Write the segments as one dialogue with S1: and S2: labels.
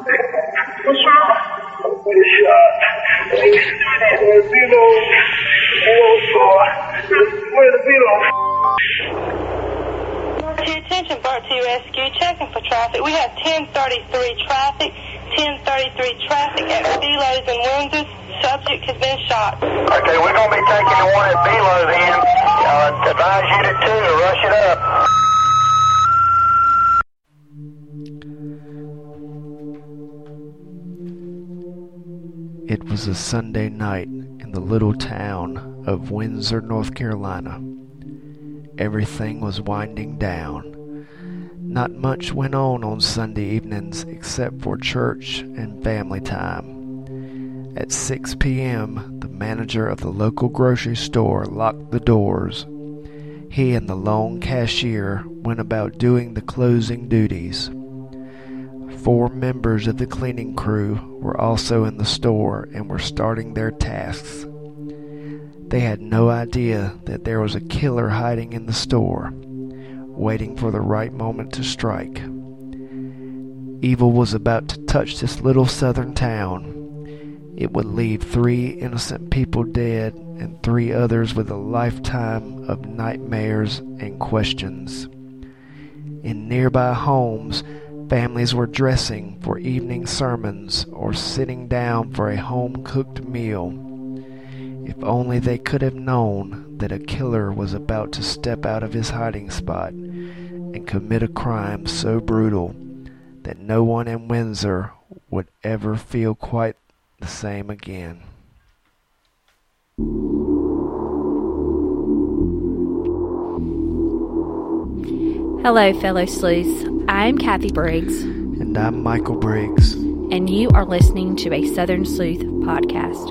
S1: What's wrong?
S2: Been shot. Where's Vito? Where's Vito?
S1: To your attention, Bertie Rescue, checking for traffic. We have 1033 traffic, 1033 traffic at Be-Lo's and Windsor. Subject has been shot.
S2: Okay, we're gonna be taking the one at Be-Lo then. Uh, advise to two to rush it up.
S3: It was a Sunday night in the little town of Windsor, North Carolina. Everything was winding down. Not much went on on Sunday evenings except for church and family time. At 6 p.m., the manager of the local grocery store locked the doors. He and the lone cashier went about doing the closing duties. Four members of the cleaning crew were also in the store and were starting their tasks. They had no idea that there was a killer hiding in the store, waiting for the right moment to strike. Evil was about to touch this little southern town. It would leave three innocent people dead and three others with a lifetime of nightmares and questions. In nearby homes, Families were dressing for evening sermons or sitting down for a home cooked meal. If only they could have known that a killer was about to step out of his hiding spot and commit a crime so brutal that no one in Windsor would ever feel quite the same again.
S4: Hello, fellow sleuths. I'm Kathy Briggs,
S3: And I'm Michael Briggs.
S4: and you are listening to a Southern Sleuth podcast.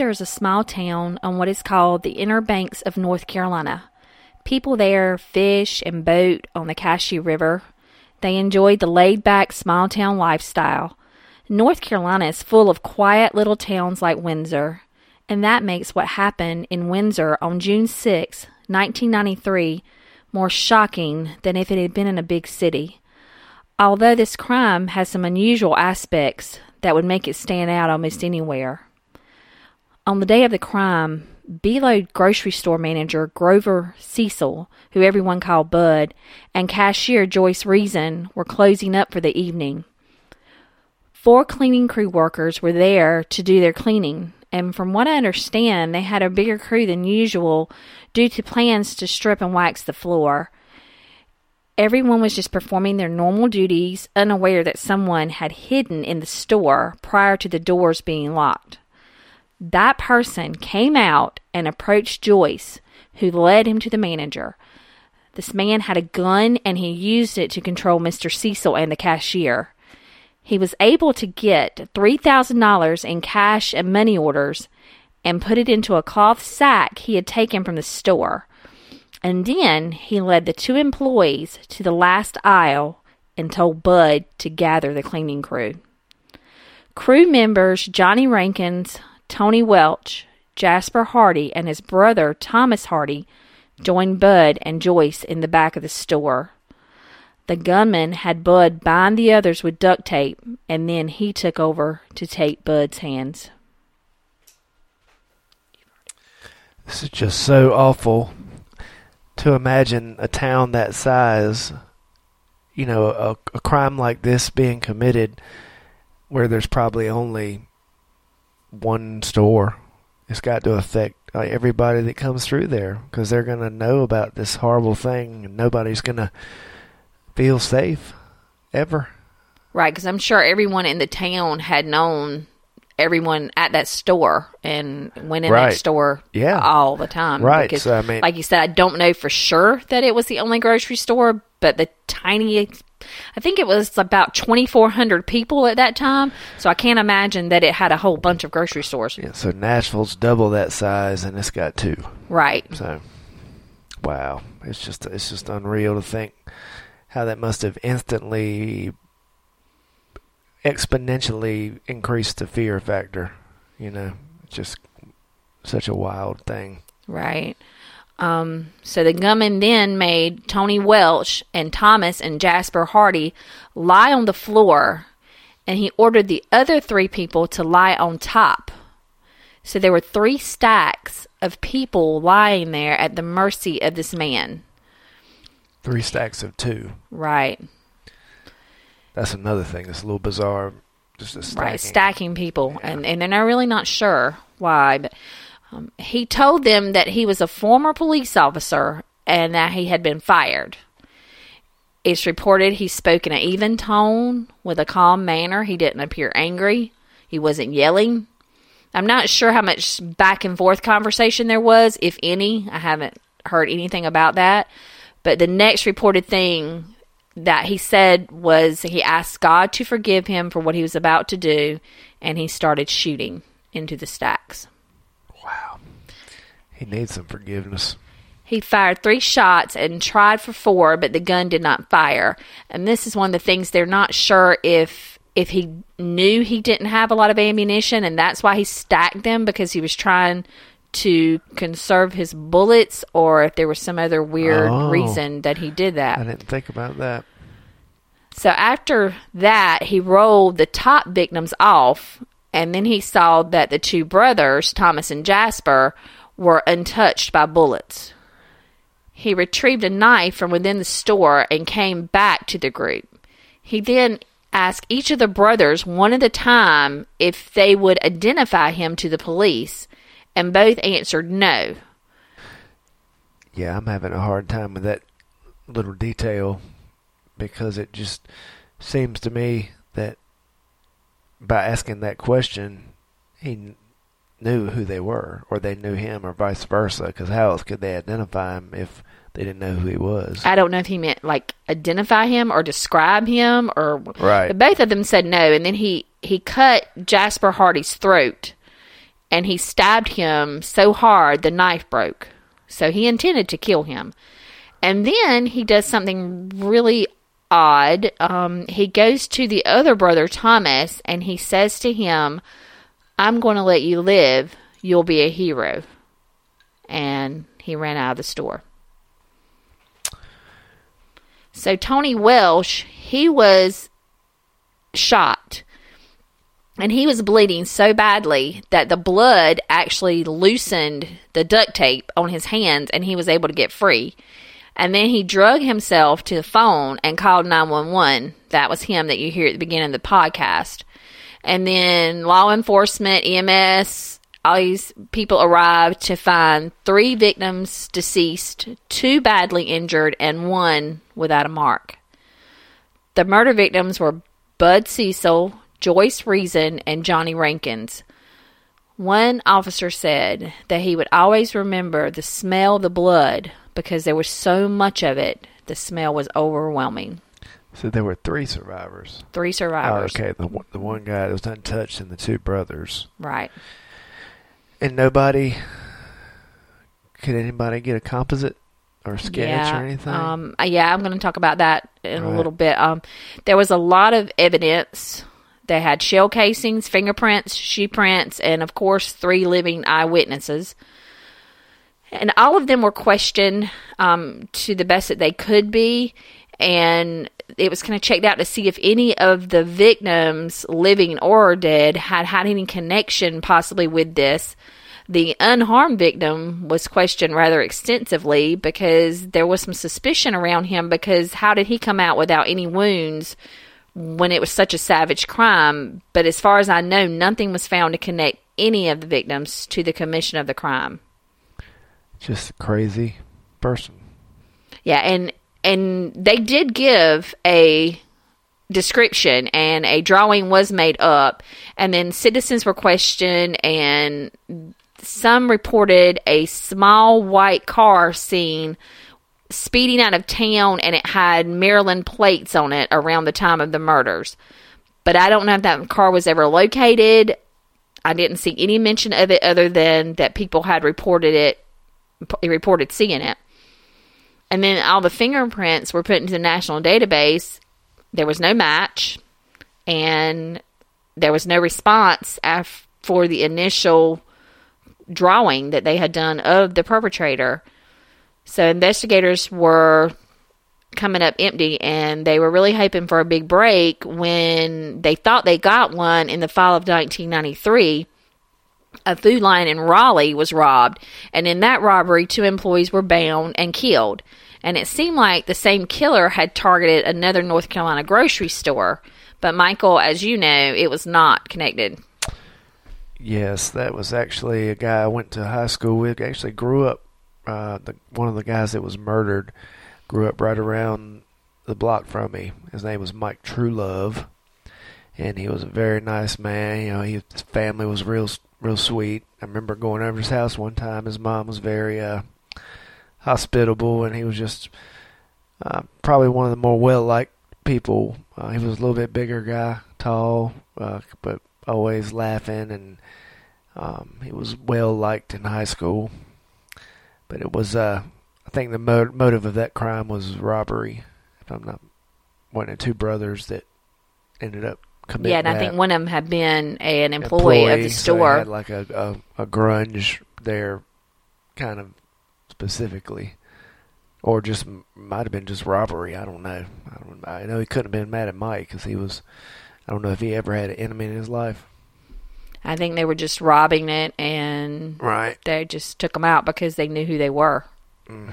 S4: Windsor is a small town on what is called the Inner Banks of North Carolina. People there fish and boat on the Cashie River. They enjoy the laid back small town lifestyle. North Carolina is full of quiet little towns like Windsor, and that makes what happened in Windsor on June 6, 1993, more shocking than if it had been in a big city. Although this crime has some unusual aspects that would make it stand out almost anywhere. On the day of the crime, Be-Lo grocery store manager Grover Cecil, who everyone called Bud, and cashier Joyce Reason were closing up for the evening. Four cleaning crew workers were there to do their cleaning, and from what I understand, they had a bigger crew than usual due to plans to strip and wax the floor. Everyone was just performing their normal duties, unaware that someone had hidden in the store prior to the doors being locked. That person came out and approached Joyce, who led him to the manager. This man had a gun and he used it to control Mr. Cecil and the cashier. He was able to get $3,000 in cash and money orders and put it into a cloth sack he had taken from the store. And then he led the two employees to the last aisle and told Bud to gather the cleaning crew. Crew members Johnny Rankins, Tony Welch, Jasper Hardy, and his brother Thomas Hardy joined Bud and Joyce in the back of the store. The gunman had Bud bind the others with duct tape, and then he took over to tape Bud's hands.
S3: This is just so awful to imagine a town that size, you know, a, a crime like this being committed where there's probably only one store. It's got to affect uh, everybody that comes through there because they're going to know about this horrible thing and nobody's going to feel safe ever.
S4: Right, because I'm sure everyone in the town had known everyone at that store and went in
S3: Right.
S4: that store
S3: Yeah.
S4: all the time.
S3: Right,
S4: Because,
S3: so, I mean-
S4: like you said, I don't know for sure that it was the only grocery store, but the tiny I think it was about 2,400 people at that time. So I can't imagine that it had a whole bunch of grocery stores.
S3: Yeah, so Nashville's double that size, and it's got two.
S4: Right.
S3: So, wow, it's just it's just unreal to think how that must have instantly, exponentially increased the fear factor. You know, just such a wild thing.
S4: Right. Um, so the gunman then made Tony Welch and Thomas and Jasper Hardy lie on the floor, and he ordered the other three people to lie on top. So there were three stacks of people lying there at the mercy of this man.
S3: Three stacks of two.
S4: Right.
S3: That's another thing that's a little bizarre. Just a stacking.
S4: Right, stacking people, and and they're not really not sure why, but um, he told them that he was a former police officer and that he had been fired. It's reported he spoke in an even tone with a calm manner. He didn't appear angry. He wasn't yelling. I'm not sure how much back and forth conversation there was, if any. I haven't heard anything about that. But the next reported thing that he said was he asked God to forgive him for what he was about to do, and he started shooting into the stacks.
S3: He needs some forgiveness.
S4: He fired three shots and tried for four, but the gun did not fire. And this is one of the things they're not sure if if he knew he didn't have a lot of ammunition and that's why he stacked them because he was trying to conserve his bullets or if there was some other weird
S3: Oh.
S4: reason that he did that.
S3: I didn't think about that.
S4: So after that, he rolled the top victims off, and then he saw that the two brothers, Thomas and Jasper, were untouched by bullets. He retrieved a knife from within the store and came back to the group. He then asked each of the brothers one at a time if they would identify him to the police, and both answered no.
S3: Yeah, I'm having a hard time with that little detail because it just seems to me that by asking that question, he knew who they were, or they knew him, or vice versa. Because how else could they identify him if they didn't know who he was?
S4: I don't know if he meant like identify him or describe him or
S3: Right.
S4: But both of them said no, and then he he cut Jasper Hardy's throat, and he stabbed him so hard the knife broke. So he intended to kill him, and then he does something really odd. Um, he goes to the other brother Thomas, and he says to him, "I'm going to let you live. You'll be a hero." And he ran out of the store. So Tony Welsh, he was shot. And he was bleeding so badly that the blood actually loosened the duct tape on his hands and he was able to get free. And then he drug himself to the phone and called 911. That was him that you hear at the beginning of the podcast. And then law enforcement, EMS, all these people arrived to find three victims deceased, two badly injured, and one without a mark. The murder victims were Bud Cecil, Joyce Reason, and Johnny Rankins. One officer said that he would always remember the smell of the blood because there was so much of it. The smell was overwhelming.
S3: So there were three survivors.
S4: Three survivors.
S3: okay, the one- the one guy that was untouched, and the two brothers,
S4: Right.
S3: and nobody. Could anybody get a composite or sketch or anything?
S4: Um, uh, yeah, I'm going to talk about that in a little bit. Um, there was a lot of evidence. They had shell casings, fingerprints, shoe prints, and of course, three living eyewitnesses. And all of them were questioned um, to the best that they could be. And it was kind of checked out to see if any of the victims, living or dead, had had any connection possibly with this. The unharmed victim was questioned rather extensively because there was some suspicion around him because how did he come out without any wounds when it was such a savage crime? But as far as I know, nothing was found to connect any of the victims to the commission of the crime.
S3: Just a crazy person.
S4: Yeah, and and they did give a description and a drawing was made up and then citizens were questioned and some reported a small white car seen speeding out of town and it had Maryland plates on it around the time of the murders. But I don't know if that car was ever located. I didn't see any mention of it other than that people had reported it, reported seeing it. And then all the fingerprints were put into the national database. There was no match, and there was no response af- for the initial drawing that they had done of the perpetrator. So investigators were coming up empty and they were really hoping for a big break when they thought they got one in the fall of 1993 a Food Lion in Raleigh was robbed and in that robbery two employees were bound and killed and it seemed like the same killer had targeted another North Carolina grocery store but Michael as you know it was not connected
S3: Yes, that was actually a guy I went to high school with. Actually, grew up. Uh, the, one of the guys that was murdered grew up right around the block from me. His name was Mike Truelove, and he was a very nice man. You know, he, his family was real, real sweet. I remember going over his house one time. His mom was very uh, hospitable, and he was just uh, probably one of the more well-liked people. Uh, he was a little bit bigger guy, tall, uh, but always laughing, and um, he was well liked in high school. But it was, uh, I think, the mo- motive of that crime was robbery. If I'm not one of two brothers that ended up committing.
S4: yeah and I think one of them had been a, an employee, of the
S3: so he
S4: store
S3: had like a, a a grunge there, kind of specifically, or just might have been just robbery. I don't know. I don't. I know he couldn't have been mad at Mike because he was. I don't know if he ever had an enemy in his life.
S4: I think they were just robbing it and
S3: Right.
S4: they just took them out because they knew who they were. Mm.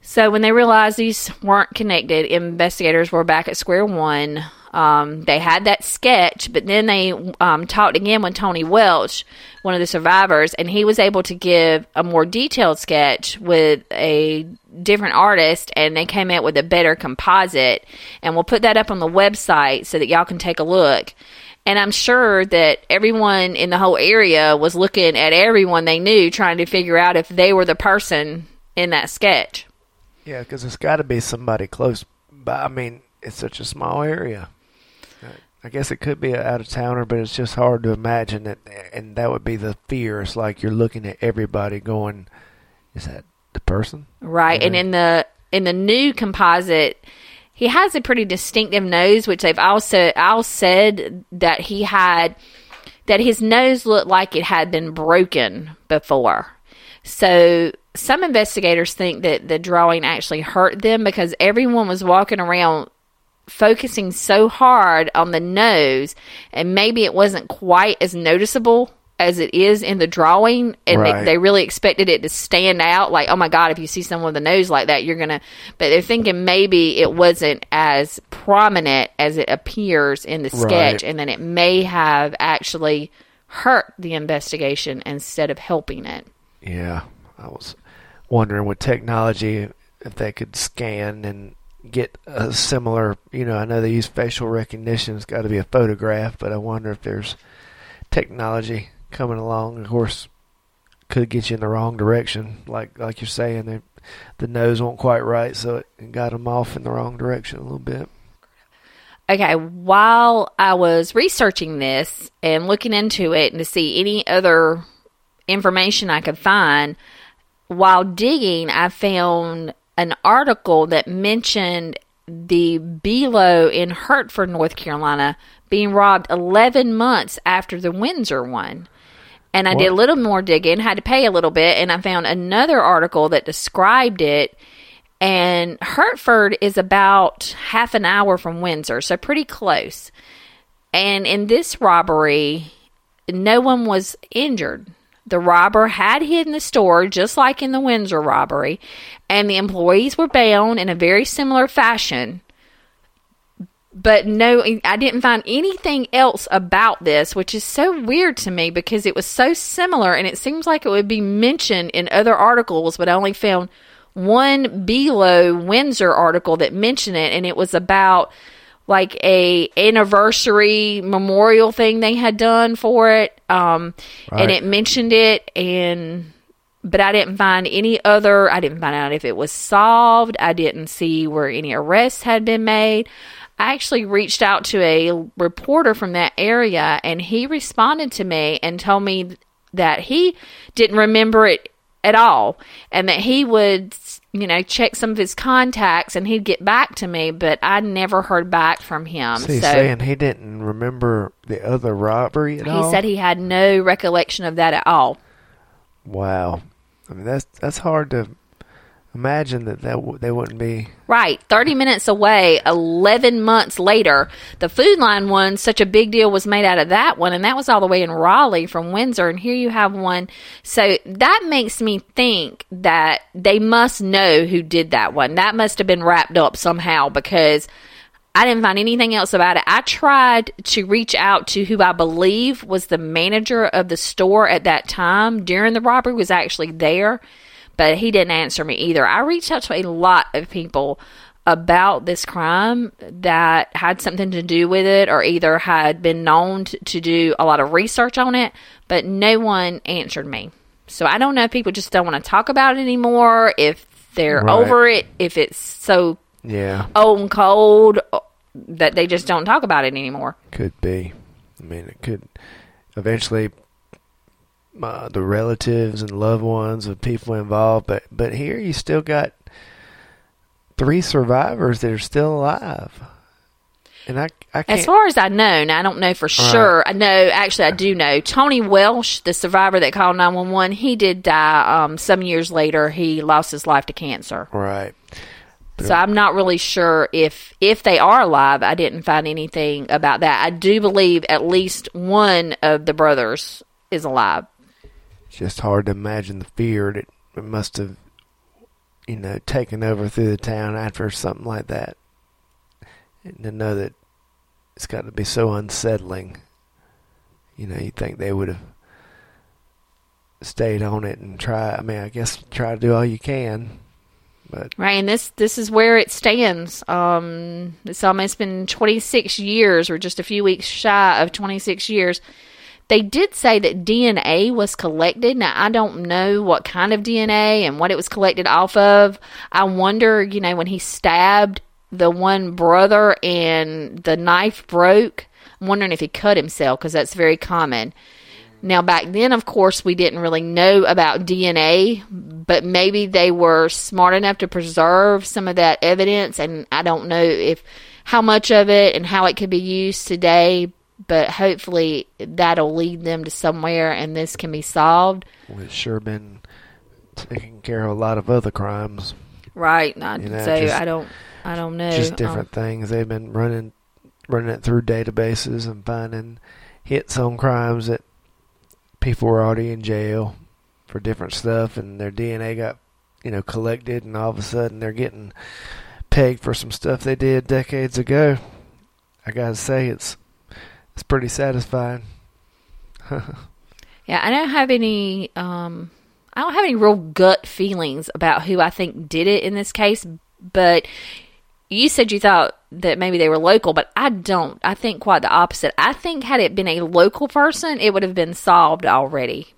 S4: So when they realized these weren't connected, investigators were back at square one. Um, they had that sketch, but then they um, talked again with Tony Welch, one of the survivors, and he was able to give a more detailed sketch with a different artist, and they came out with a better composite. And we'll put that up on the website so that y'all can take a look. And I'm sure that everyone in the whole area was looking at everyone they knew, trying to figure out if they were the person in that sketch.
S3: Yeah, because it's got to be somebody close. But I mean, it's such a small area. I guess it could be an out of towner, but it's just hard to imagine that. And that would be the fear. It's like you're looking at everybody, going, "Is that the person?"
S4: Right. And in the in the new composite, he has a pretty distinctive nose, which they've also all said that he had that his nose looked like it had been broken before. So some investigators think that the drawing actually hurt them because everyone was walking around focusing so hard on the nose and maybe it wasn't quite as noticeable as it is in the drawing and
S3: Right.
S4: they, they really expected it to stand out like oh my god if you see someone with a nose like that you're gonna but they're thinking maybe it wasn't as prominent as it appears in the sketch
S3: Right.
S4: and then it may have actually hurt the investigation instead of helping it
S3: Yeah, I was wondering with technology if they could scan and get a similar. You know, I know they use facial recognition. It's got to be a photograph, but I wonder if there's technology coming along. Of course, could get you in the wrong direction. Like like you're saying, they, the nose won't quite right, so it got them off in the wrong direction a little bit.
S4: Okay, while I was researching this and looking into it and to see any other information I could find, while digging, I found an article that mentioned the Be-Lo in Hertford, North Carolina, being robbed 11 months after the Windsor one. And I did a little more digging, had to pay a little bit, and I found another article that described it. And Hertford is about half an hour from Windsor, so pretty close. And in this robbery, no one was injured. The robber had hidden the store just like in the Windsor robbery, and the employees were bound in a very similar fashion. But no, I didn't find anything else about this, which is so weird to me because it was so similar and it seems like it would be mentioned in other articles, but I only found one Be-Lo Windsor article that mentioned it, and it was about like a anniversary memorial thing they had done for it um and it mentioned it and but I didn't find any other. I didn't find out if it was solved. I didn't see where any arrests had been made. I actually reached out to a reporter from that area, and he responded to me and told me that he didn't remember it at all, and that he would, you know, check some of his contacts and he'd get back to me. But I never heard back from him.
S3: So he's
S4: so
S3: saying he didn't remember the other robbery at
S4: he
S3: all.
S4: He said he had no recollection of that at all.
S3: "Wow, I mean that's that's hard to imagine that that w- they wouldn't be."
S4: Right, 30 minutes away, 11 months later. The Food Lion one, such a big deal was made out of that one, and that was all the way in Raleigh from Windsor, and here you have one. So that makes me think that they must know who did that one. That must have been wrapped up somehow because I didn't find anything else about it. I tried to reach out to who I believe was the manager of the store at that time during the robbery was actually there, but he didn't answer me either. I reached out to a lot of people about this crime that had something to do with it or either had been known to do a lot of research on it, but no one answered me. So I don't know if people just don't want to talk about it anymore, if they're
S3: Right.
S4: over it, if it's so
S3: Yeah,
S4: old and cold uh, that they just don't talk about it anymore.
S3: could be. I mean, it could eventually. Uh, the relatives and loved ones of people involved, but but here you still got three survivors that are still alive, and I I.
S4: As far as I know, now I don't know for sure. I know, actually, I do know. Tony Welsh, the survivor that called 911, he did die um, some years later. He lost his life to cancer.
S3: right.
S4: So I'm not really sure if if they are alive. I didn't find anything about that. I do believe at least one of the brothers is alive.
S3: It's just hard to imagine the fear that it must have, you know, taken over through the town after something like that. And to know that it's got to be so unsettling. You know, you think they would have stayed on it and try. I mean, I guess try to do all you can, but
S4: Right, and this this is where it stands. Um, it's almost been 26 years, or just a few weeks shy of 26 years. They did say that DNA was collected. Now I don't know what kind of DNA and what it was collected off of. I wonder, you know, when he stabbed the one brother and the knife broke. I'm wondering if he cut himself because that's very common. Now, back then, of course, we didn't really know about DNA, but maybe they were smart enough to preserve some of that evidence. And I don't know if how much of it and how it could be used today, but hopefully that'll lead them to somewhere and this can be solved.
S3: it's sure been taking care of a lot of other crimes.
S4: Right. I,
S3: You know,
S4: so
S3: just-
S4: I don't, I don't know.
S3: just
S4: Um,
S3: different things. They've been running running it through databases and finding hits on crimes that people were already in jail for different stuff, and their DNA got you know collected, and all of a sudden they're getting pegged for some stuff they did decades ago. I gotta say, it's it's pretty satisfying.
S4: Yeah, I don't have any. Um, I don't have any real gut feelings about who I think did it in this case. But you said you thought that maybe they were local, but I don't. I think quite the opposite. I think had it been a local person, it would have been solved already.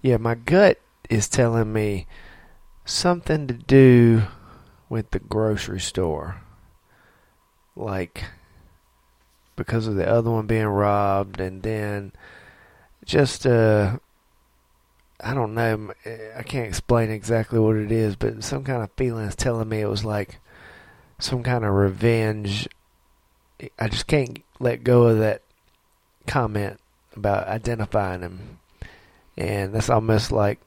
S3: Yeah, my gut is telling me something to do with the grocery store. Like because of the other one being robbed and then just uh I don't know, I can't explain exactly what it is, but some kind of feeling is telling me it was like some kind of revenge. I just can't let go of that comment about identifying him and that's almost like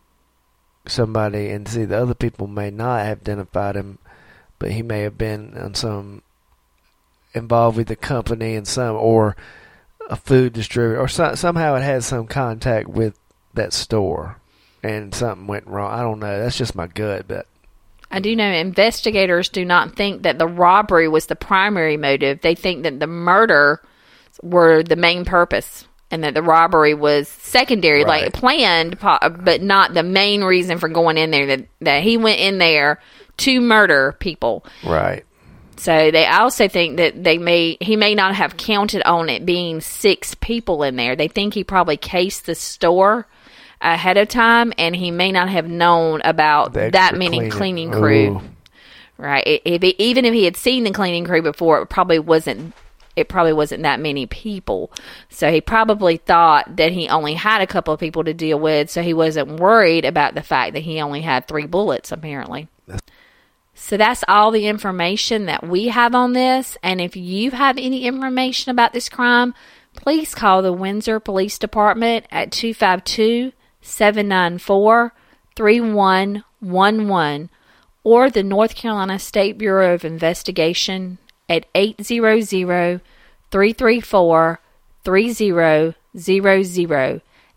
S3: somebody and see the other people may not have identified him but he may have been on some involved with the company and some or a food distributor or so, somehow it had some contact with that store and something went wrong i don't know that's just my gut but
S4: I do know investigators do not think that the robbery was the primary motive. They think that the murder were the main purpose and that the robbery was secondary, like planned, but not the main reason for going in there. That, that he went in there to murder people.
S3: right
S4: So they also think that they may he may not have counted on it being six people in there. They think he probably cased the store ahead of time, and he may not have known about that many
S3: cleaning.
S4: cleaning crew.
S3: Ooh.
S4: Right. If he, even if he had seen the cleaning crew before, it probably wasn't. It probably wasn't that many people. So he probably thought that he only had a couple of people to deal with. So he wasn't worried about the fact that he only had three bullets, apparently. So that's all the information that we have on this. And if you have any information about this crime, please call the Windsor Police Department at 252 794 3111 or the North Carolina State Bureau of Investigation at 800 334 3000.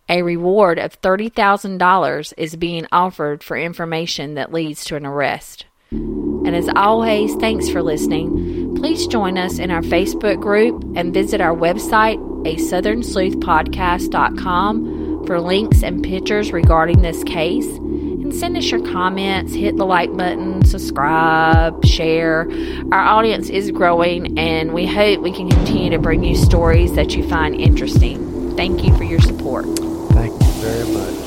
S4: A reward of $30,000 is being offered for information that leads to an arrest. And as always, thanks for listening. Please join us in our Facebook group and visit our website, a southernsleuthpodcast.com, for links and pictures regarding this case. And send us your comments, hit the like button, subscribe, share. Our audience is growing, and we hope we can continue to bring you stories that you find interesting. Thank you for your support.
S3: Thank you very much.